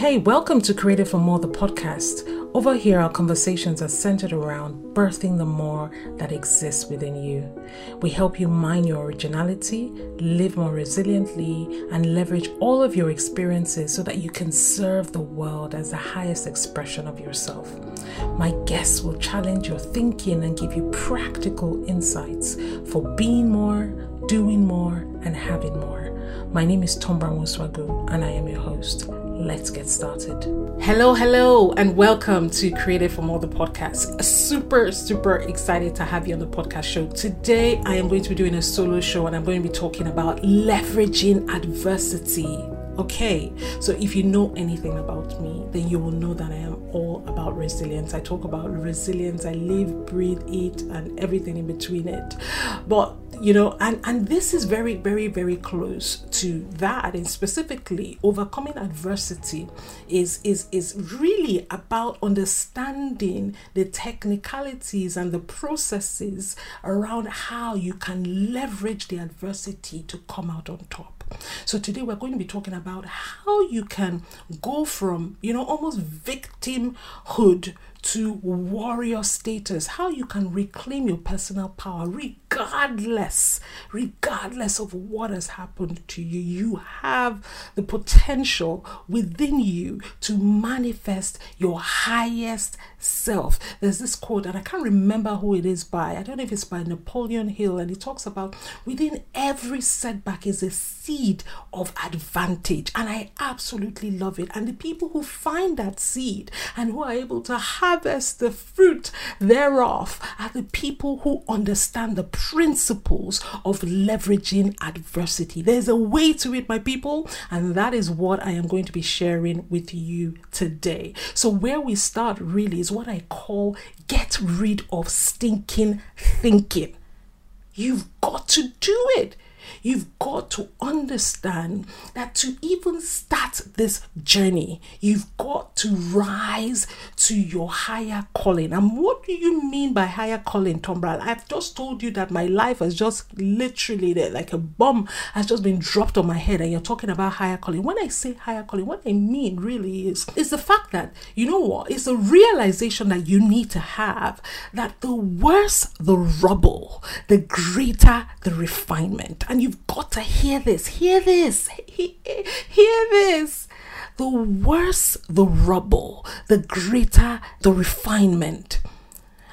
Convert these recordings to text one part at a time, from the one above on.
Hey, welcome to Created for More, the podcast. Over here, our conversations are centered around birthing the more that exists within you. We help you mine your originality, live more resiliently, and leverage all of your experiences so that you can serve the world as the highest expression of yourself. My guests will challenge your thinking and give you practical insights for being more, doing more, and having more. My name is Tombra and I am your host. Let's get started. Hello, hello, and welcome to Created for More the podcast. Super, super excited to have you on the podcast show. Today, I am going to be doing a solo show and I'm going to be talking about leveraging adversity. Okay, so if you know anything about me, then you will know that I am all about resilience. I talk about resilience, I live, breathe, eat, and everything in between it. But you know and and this is very very very close to that and specifically overcoming adversity is is is really about understanding the technicalities and the processes around how you can leverage the adversity to come out on top. So today we're going to be talking about how you can go from you know almost victimhood to warrior status, how you can reclaim your personal power regardless, regardless of what has happened to you. You have the potential within you to manifest your highest self. There's this quote, and I can't remember who it is by. I don't know if it's by Napoleon Hill, and he talks about within every setback is a seed of advantage. And I absolutely love it. And the people who find that seed and who are able to harvest the fruit thereof are the people who understand the principles of leveraging adversity. There's a way to it, my people, and that is what I am going to be sharing with you today. So, where we start really is what I call get rid of stinking thinking. You've got to do it. You've got to understand that to even start this journey, you've got to rise to your higher calling. And what do you mean by higher calling, Tombra? I've just told you that my life has just literally like a bomb has just been dropped on my head, and you're talking about higher calling. When I say higher calling, what I mean really is is the fact that you know what? It's a realization that you need to have that the worse the rubble, the greater the refinement. And you've got to hear this, hear this, hear this. The worse the rubble, the greater the refinement.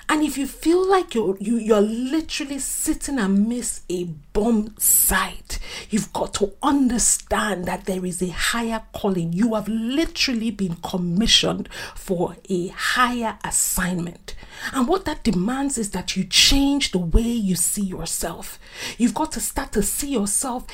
And if you feel like you're you, you're literally sitting amidst a bomb site, you've got to understand that there is a higher calling. You have literally been commissioned for a higher assignment. And what that demands is that you change the way you see yourself. You've got to start to see yourself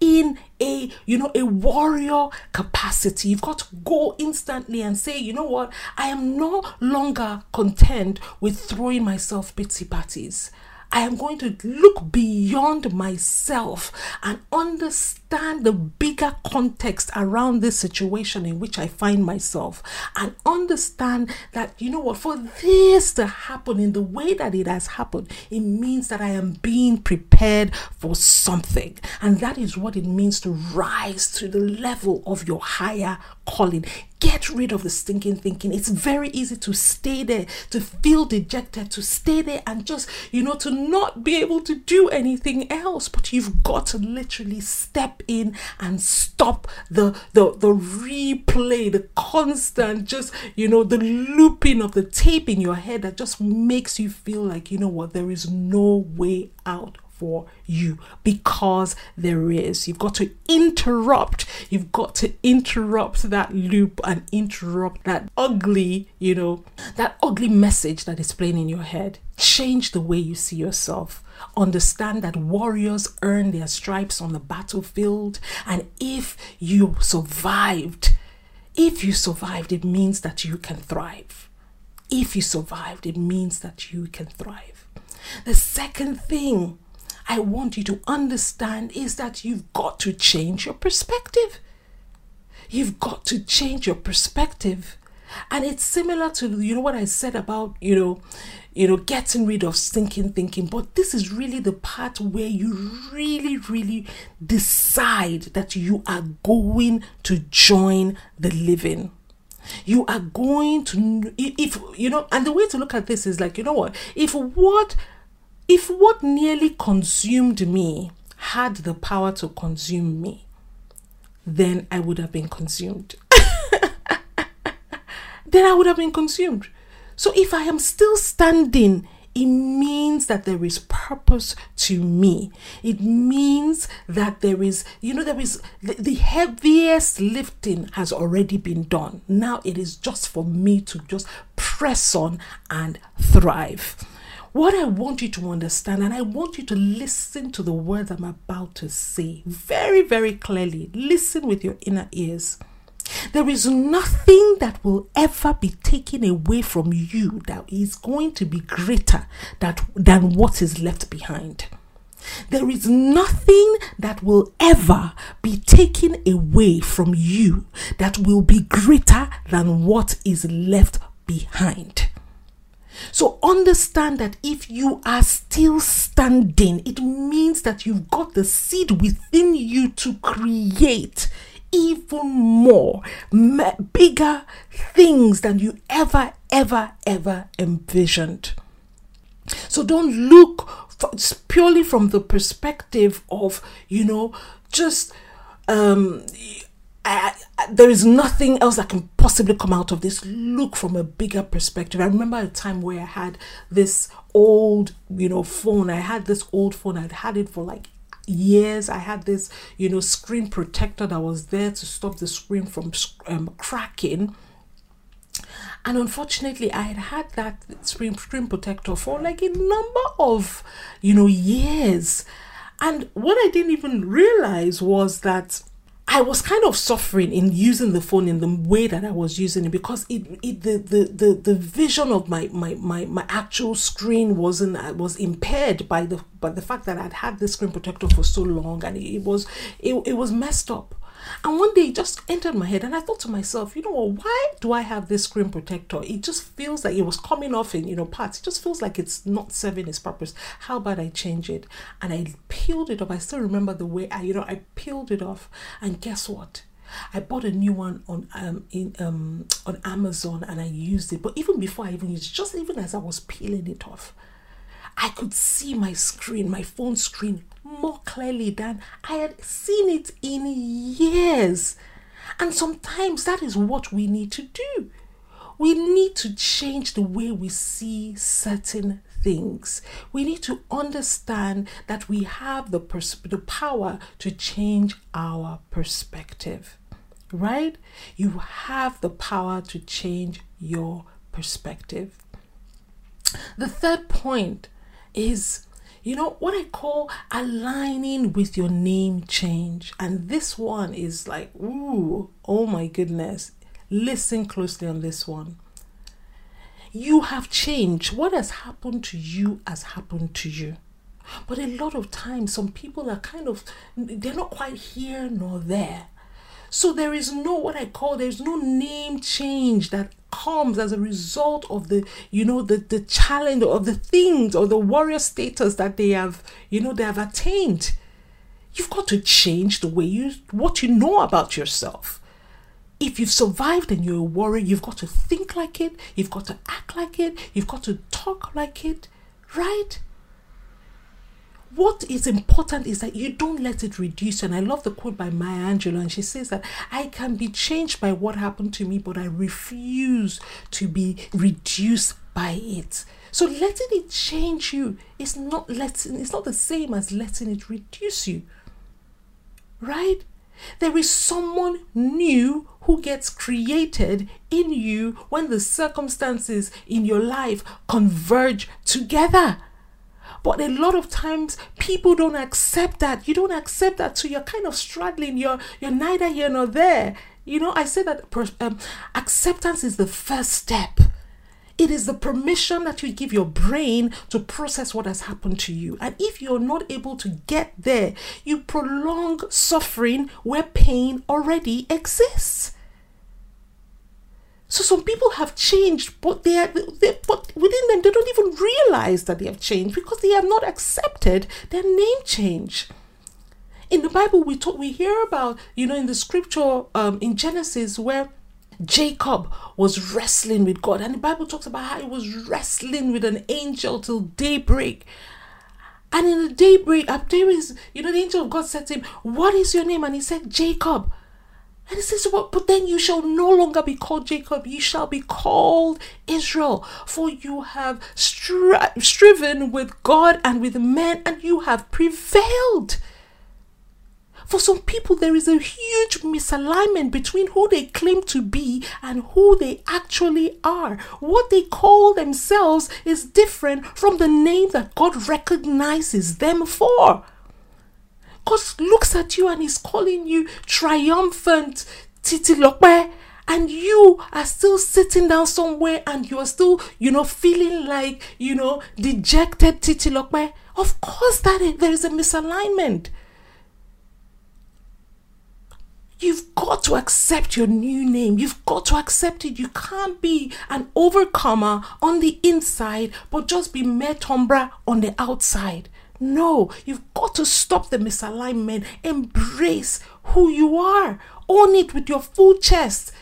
in a you know a warrior capacity. You've got to go instantly and say you know what? I am no longer content with throwing myself pity parties I am going to look beyond myself and understand the bigger context around this situation in which I find myself and understand that, you know what, for this to happen in the way that it has happened, it means that I am being prepared for something. And that is what it means to rise to the level of your higher calling. Get rid of the stinking thinking. It's very easy to stay there, to feel dejected, to stay there and just, you know, to not be able to do anything else. But you've got to literally step in and stop the the the replay, the constant, just, you know, the looping of the tape in your head that just makes you feel like, you know what, there is no way out for you because there is. You've got to interrupt. You've got to interrupt that loop and interrupt that ugly, you know, that ugly message that is playing in your head. Change the way you see yourself. Understand that warriors earn their stripes on the battlefield, and if you survived, if you survived, it means that you can thrive. If you survived, it means that you can thrive. The second thing I want you to understand is that you've got to change your perspective. You've got to change your perspective. And it's similar to you know what I said about, you know, you know, getting rid of stinking thinking, but this is really the part where you really, really decide that you are going to join the living. You are going to, if you know, and the way to look at this is like, you know what? If what, if what nearly consumed me had the power to consume me, then I would have been consumed. Then I would have been consumed. So if I am still standing, it means that there is purpose to me. It means that there is, you know, there is the, the heaviest lifting has already been done. Now it is just for me to just press on and thrive. What I want you to understand, and I want you to listen to the words I'm about to say very, very clearly. Listen with your inner ears. There is nothing that will ever be taken away from you that is going to be greater that, than what is left behind. There is nothing that will ever be taken away from you that will be greater than what is left behind. So understand that if you are still standing, it means that you've got the seed within you to create even more bigger things than you ever, ever, ever envisioned. So don't look for, purely from the perspective of, you know, just um, I, I, there is nothing else that can possibly come out of this. Look from a bigger perspective. I remember a time where I had this old, you know, phone. I had this old phone. I'd had it for like years. I had this, you know, screen protector that was there to stop the screen from um, cracking. And unfortunately, I had had that screen screen protector for like a number of, you know, years. And what I didn't even realize was that I was kind of suffering in using the phone in the way that I was using it because it, it the, the, the, the vision of my, my, my, my actual screen wasn't uh, was impaired by the by the fact that I'd had this screen protector for so long and it was it, it was messed up. And one day it just entered my head, and I thought to myself, you know why do I have this screen protector? It just feels like it was coming off in, you know, parts. It just feels like it's not serving its purpose. How about I change it? And I peeled it off. I still remember the way I, you know, I peeled it off. And guess what? I bought a new one on um in um on Amazon and I used it. But even before I even used it, just even as I was peeling it off, I could see my screen, my phone screen, more clearly than I had seen it in years. And sometimes that is what we need to do. We need to change the way we see certain things. We need to understand that we have the, pers- the power to change our perspective, right? You have the power to change your perspective. The third point is you know what I call aligning with your name change. And this one is like, ooh, oh my goodness. Listen closely on this one. You have changed. What has happened to you has happened to you. But a lot of times, some people are kind of, they're not quite here nor there. So there is no what I call there's no name change that comes as a result of the you know the the challenge of the things or the warrior status that they have you know they have attained. You've got to change the way you what you know about yourself. If you've survived and you're a warrior, you've got to think like it, you've got to act like it, you've got to talk like it, right? What is important is that you don't let it reduce. And I love the quote by Maya Angelou, and she says that I can be changed by what happened to me, but I refuse to be reduced by it. So letting it change you is not letting it's not the same as letting it reduce you. Right? There is someone new who gets created in you when the circumstances in your life converge together. But a lot of times people don't accept that. You don't accept that, so you're kind of struggling. You're you're neither here nor there. You know, I say that um, acceptance is the first step. It is the permission that you give your brain to process what has happened to you. And if you're not able to get there, you prolong suffering where pain already exists. So some people have changed, but they are they, but within them they don't even realize that they have changed because they have not accepted their name change. In the Bible, we talk, we hear about you know in the scripture um, in Genesis where Jacob was wrestling with God, and the Bible talks about how he was wrestling with an angel till daybreak. And in the daybreak, daybreak, you know, the angel of God said to him, What is your name? And he said, Jacob. And he says, well, But then you shall no longer be called Jacob, you shall be called Israel, for you have stri- striven with God and with men, and you have prevailed. For some people, there is a huge misalignment between who they claim to be and who they actually are. What they call themselves is different from the name that God recognizes them for. God looks at you and is calling you triumphant Titi Titilope and you are still sitting down somewhere and you are still, you know, feeling like, you know, dejected Titi Titilope. Of course, that is, there is a misalignment. You've got to accept your new name. You've got to accept it. You can't be an overcomer on the inside, but just be Metumbra on the outside. No, you've got to stop the misalignment. Embrace who you are. Own it with your full chest,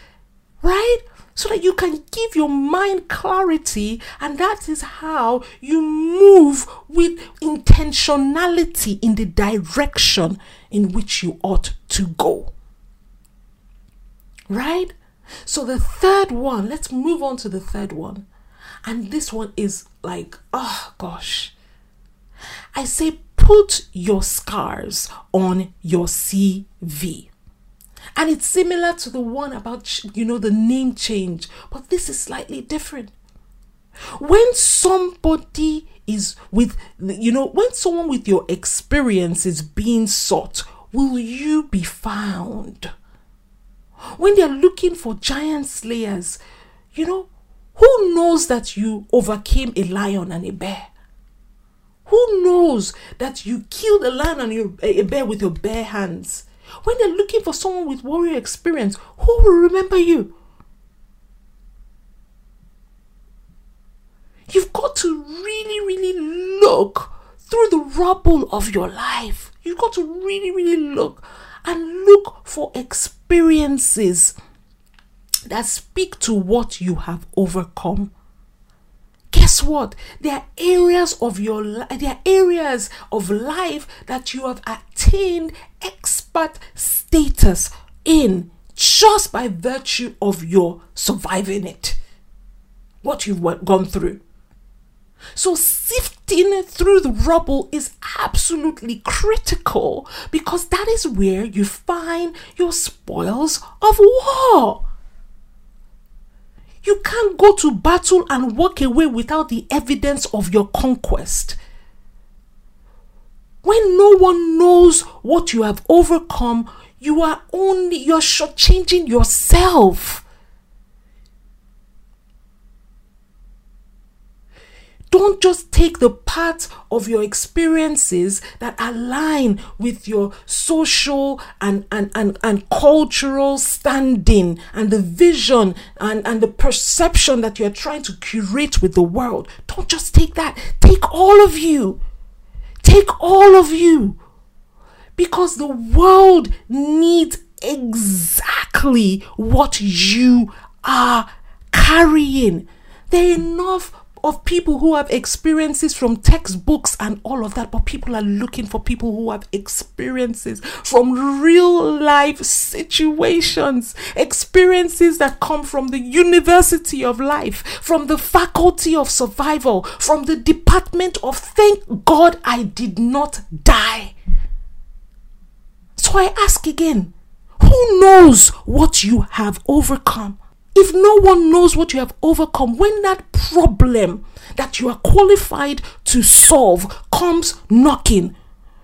right? So that you can give your mind clarity, and that is how you move with intentionality in the direction in which you ought to go. Right? So the third one, let's move on to the third one. And this one is like, oh gosh. I say put your scars on your CV. And it's similar to the one about, you know, the name change, but this is slightly different. When somebody is with, you know, when someone with your experience is being sought, will you be found? when they're looking for giant slayers, you know, who knows that you overcame a lion and a bear? Who knows that you killed a lion and a bear with your bare hands? When they're looking for someone with warrior experience, who will remember you? You've got to really, really look through the rubble of your life. You've got to really, really look and look for experiences that speak to what you have overcome. Guess what? There are areas of your life, there are areas of life that you have attained expert status in just by virtue of your surviving it. What you've gone through. So, sifting through the rubble is absolutely critical because that is where you find your spoils of war. You can't go to battle and walk away without the evidence of your conquest. When no one knows what you have overcome, you are only you're shortchanging yourself. Don't just take the part of your experiences that align with your social and, and, and, and cultural standing and the vision and, and the perception that you're trying to curate with the world. Don't just take that. Take all of you. Take all of you. Because the world needs exactly what you are carrying. There are enough of people who have experiences from textbooks and all of that, but people are looking for people who have experiences from real life situations, experiences that come from the University of Life, from the Faculty of Survival, from the Department of Thank God I Did Not Die. So I ask again who knows what you have overcome? If no one knows what you have overcome, when that problem that you are qualified to solve comes knocking,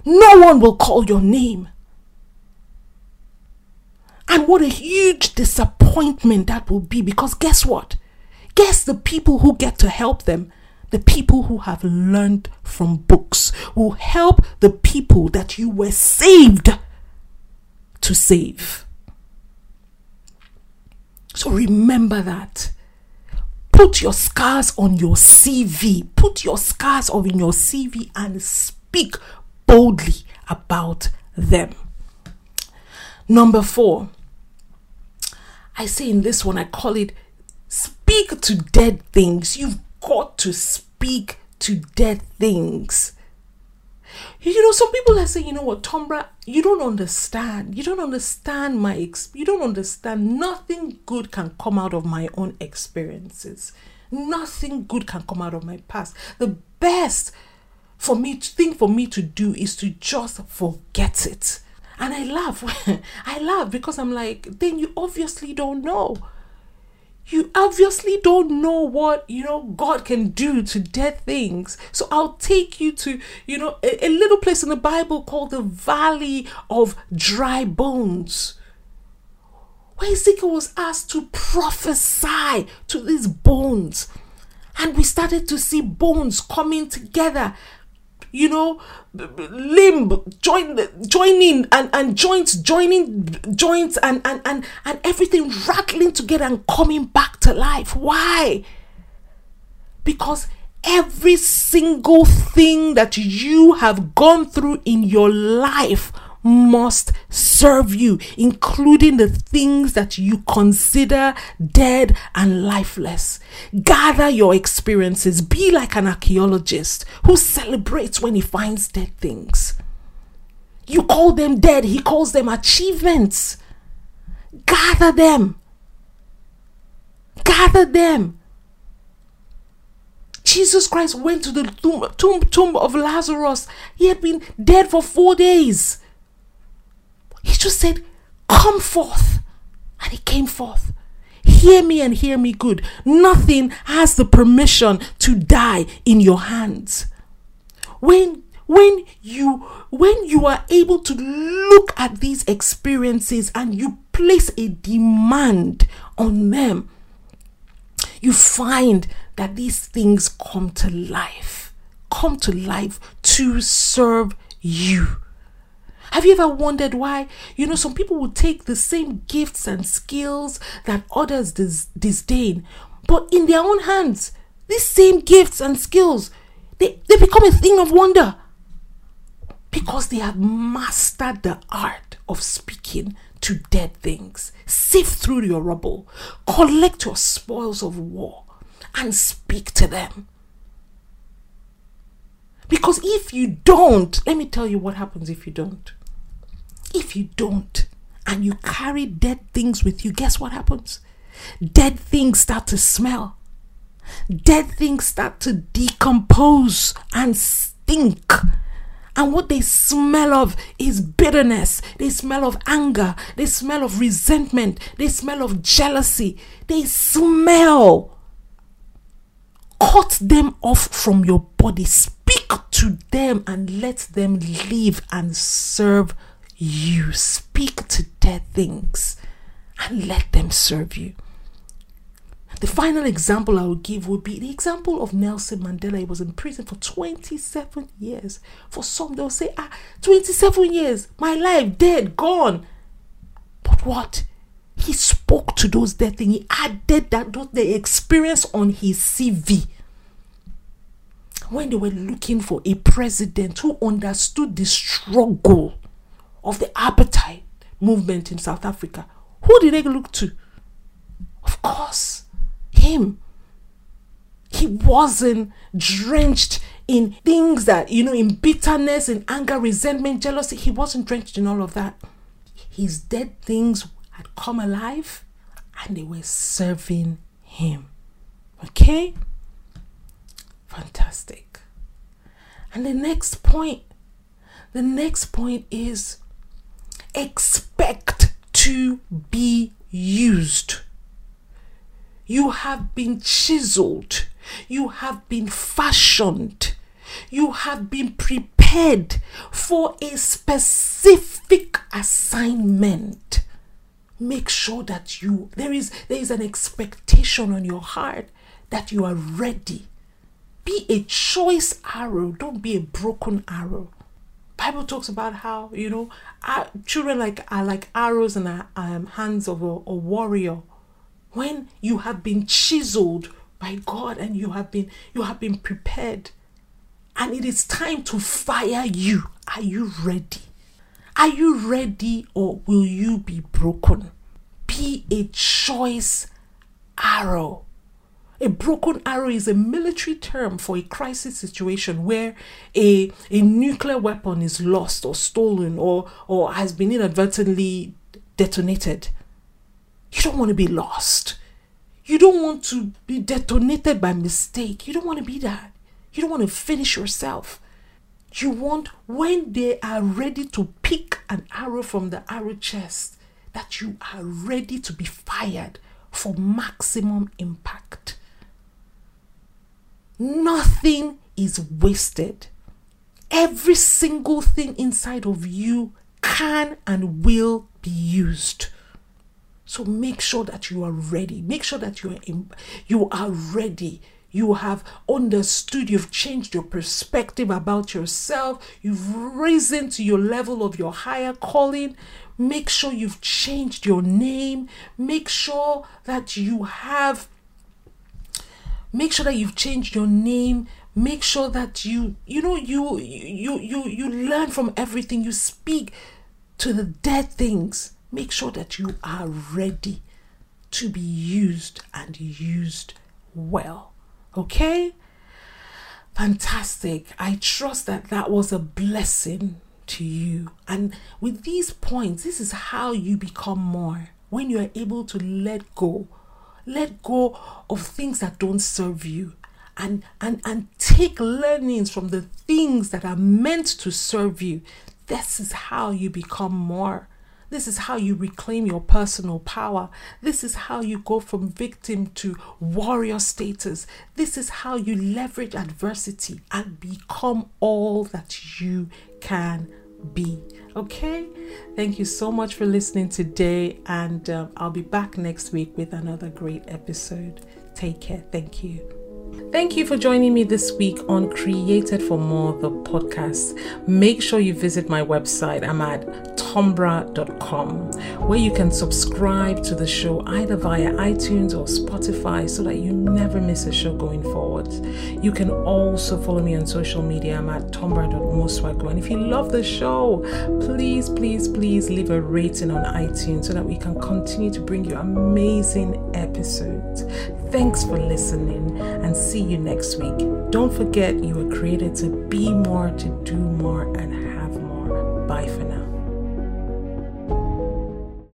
no one will call your name. And what a huge disappointment that will be because guess what? Guess the people who get to help them, the people who have learned from books, will help the people that you were saved to save. So remember that. Put your scars on your CV. Put your scars on your CV and speak boldly about them. Number four, I say in this one, I call it speak to dead things. You've got to speak to dead things. You know, some people are saying, you know what, Tombra, you don't understand. You don't understand my, ex- you don't understand. Nothing good can come out of my own experiences. Nothing good can come out of my past. The best for me to think for me to do is to just forget it. And I laugh. I laugh because I'm like, then you obviously don't know you obviously don't know what you know god can do to dead things. So i'll take you to you know a, a, little place in the bible called the valley of dry bones. Where ezekiel was asked to prophesy to these bones. And we started to see bones coming together you know, limb join joining and, and joints joining joints and, and and and everything rattling together and coming back to life. Why? Because every single thing that you have gone through in your life must serve you, including the things that you consider dead and lifeless. Gather your experiences. Be like an archaeologist who celebrates when he finds dead things. You call them dead, he calls them achievements. Gather them. Gather them. Jesus Christ went to the tomb, tomb, tomb of Lazarus. He had been dead for four days. He just said, Come forth. And he came forth. Hear me and hear me good. Nothing has the permission to die in your hands. When when you when you are able to look at these experiences and you place a demand on them you find that these things come to life come to life to serve you have you ever wondered why? You know, some people will take the same gifts and skills that others dis- disdain, but in their own hands, these same gifts and skills, they, they become a thing of wonder because they have mastered the art of speaking to dead things. Sift through your rubble, collect your spoils of war, and speak to them. Because if you don't, let me tell you what happens if you don't. If you don't, and you carry dead things with you, guess what happens? Dead things start to smell. Dead things start to decompose and stink. And what they smell of is bitterness. They smell of anger. They smell of resentment. They smell of jealousy. They smell. Cut them off from your body. Speak to them and let them live and serve you speak to dead things and let them serve you. The final example I will give would be the example of Nelson Mandela. He was in prison for 27 years. For some, they'll say, ah, 27 years, my life dead, gone. But what? He spoke to those dead things. He added that the experience on his CV. When they were looking for a president who understood the struggle of the apartheid movement in South Africa, who did they look to? Of course, him. He wasn't drenched in things that, you know, in bitterness, in anger, resentment, jealousy. He wasn't drenched in all of that. His dead things had come alive and they were serving him. Okay? Fantastic. And the next point, the next point is expect to be used. You have been chiseled, you have been fashioned, you have been prepared for a specific assignment. Make sure that you there is there is an expectation on your heart that you are ready. Be a choice arrow, don't be a broken arrow. Bible talks about how you know our children like are like arrows in the um, hands of a, a warrior. When you have been chiseled by God and you have been you have been prepared, and it is time to fire you. Are you ready? Are you ready, or will you be broken? be a choice arrow. A broken arrow is a military term for a crisis situation where a, a nuclear weapon is lost or stolen or, or has been inadvertently detonated. You don't want to be lost. You don't want to be detonated by mistake. You don't want to be that. You don't want to finish yourself. You want, when they are ready to pick an arrow from the arrow chest, that you are ready to be fired for maximum impact. Nothing is wasted. Every single thing inside of you can and will be used. So make sure that you are ready. Make sure that you are in, you are ready. You have understood, you've changed your perspective about yourself, you've risen to your level of your higher calling. Make sure you've changed your name. Make sure that you have make sure that you've changed your name. Make sure that you you know you you you you learn from everything. You speak to the dead things. Make sure that you are ready to be used and used well. Okay? Fantastic. I trust that that was a blessing to you. And with these points this is how you become more. When you are able to let go let go of things that don't serve you and and and take learnings from the things that are meant to serve you this is how you become more this is how you reclaim your personal power. This is how you go from victim to warrior status. This is how you leverage adversity and become all that you can be. Okay, thank you so much for listening today, and um, I'll be back next week with another great episode. Take care. Thank you. Thank you for joining me this week on Created for More, the podcast. Make sure you visit my website. I'm at tombra.com, where you can subscribe to the show either via iTunes or Spotify so that you never miss a show going forward. You can also follow me on social media. I'm at tombra.moswago. And if you love the show, please, please, please leave a rating on iTunes so that we can continue to bring you amazing episodes. Thanks for listening and see you next week. Don't forget you were created to be more, to do more, and